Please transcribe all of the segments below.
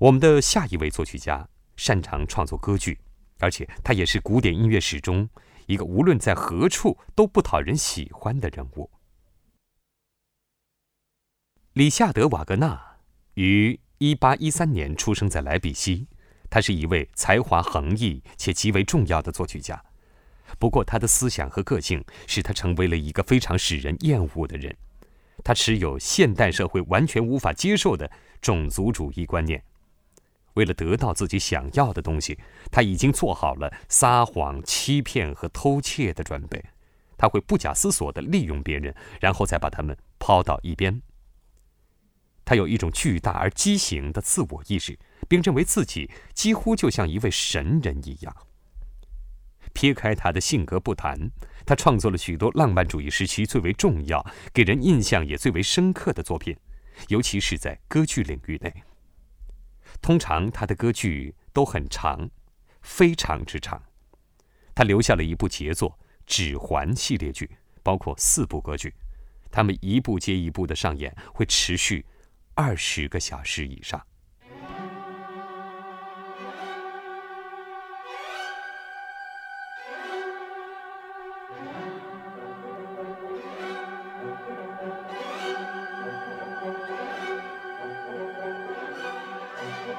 我们的下一位作曲家擅长创作歌剧，而且他也是古典音乐史中一个无论在何处都不讨人喜欢的人物。里夏德·瓦格纳于1813年出生在莱比锡，他是一位才华横溢且极为重要的作曲家。不过，他的思想和个性使他成为了一个非常使人厌恶的人。他持有现代社会完全无法接受的种族主义观念。为了得到自己想要的东西，他已经做好了撒谎、欺骗和偷窃的准备。他会不假思索地利用别人，然后再把他们抛到一边。他有一种巨大而畸形的自我意识，并认为自己几乎就像一位神人一样。撇开他的性格不谈，他创作了许多浪漫主义时期最为重要、给人印象也最为深刻的作品，尤其是在歌剧领域内。通常他的歌剧都很长，非常之长。他留下了一部杰作《指环》系列剧，包括四部歌剧，他们一部接一部的上演，会持续二十个小时以上。《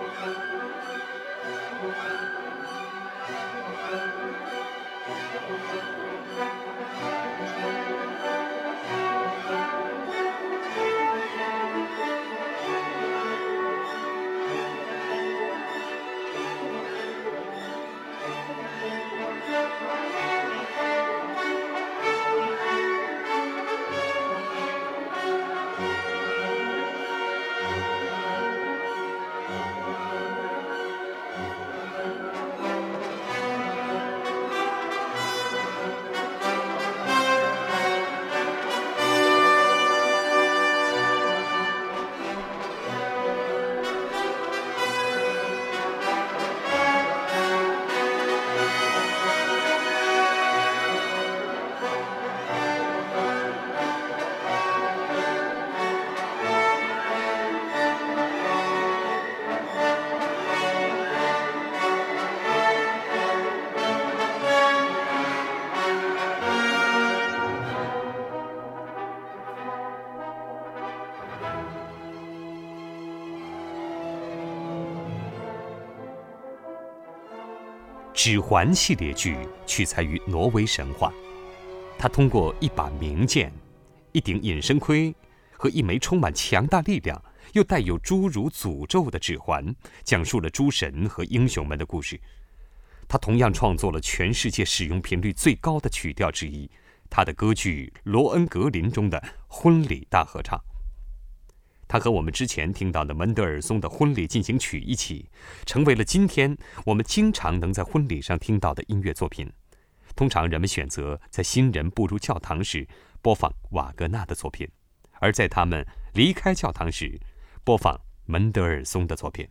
Thank you. 指环》系列剧取材于挪威神话，它通过一把名剑、一顶隐身盔和一枚充满强大力量又带有诸如诅咒的指环，讲述了诸神和英雄们的故事。他同样创作了全世界使用频率最高的曲调之一——他的歌剧《罗恩格林》中的婚礼大合唱。它和我们之前听到的门德尔松的婚礼进行曲一起，成为了今天我们经常能在婚礼上听到的音乐作品。通常人们选择在新人步入教堂时播放瓦格纳的作品，而在他们离开教堂时播放门德尔松的作品。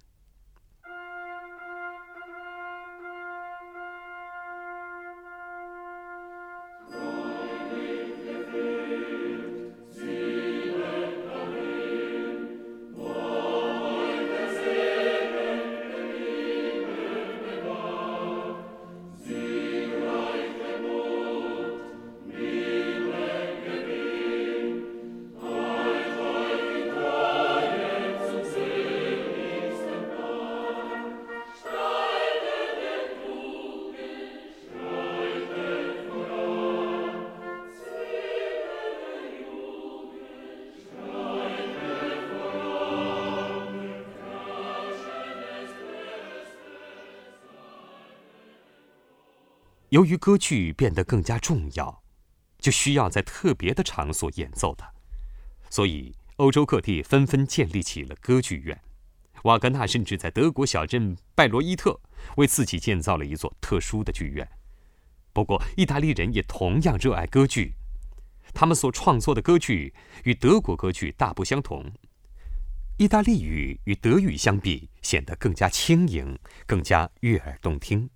由于歌剧变得更加重要，就需要在特别的场所演奏它，所以欧洲各地纷纷建立起了歌剧院。瓦格纳甚至在德国小镇拜罗伊特为自己建造了一座特殊的剧院。不过，意大利人也同样热爱歌剧，他们所创作的歌剧与德国歌剧大不相同。意大利语与德语相比，显得更加轻盈，更加悦耳动听。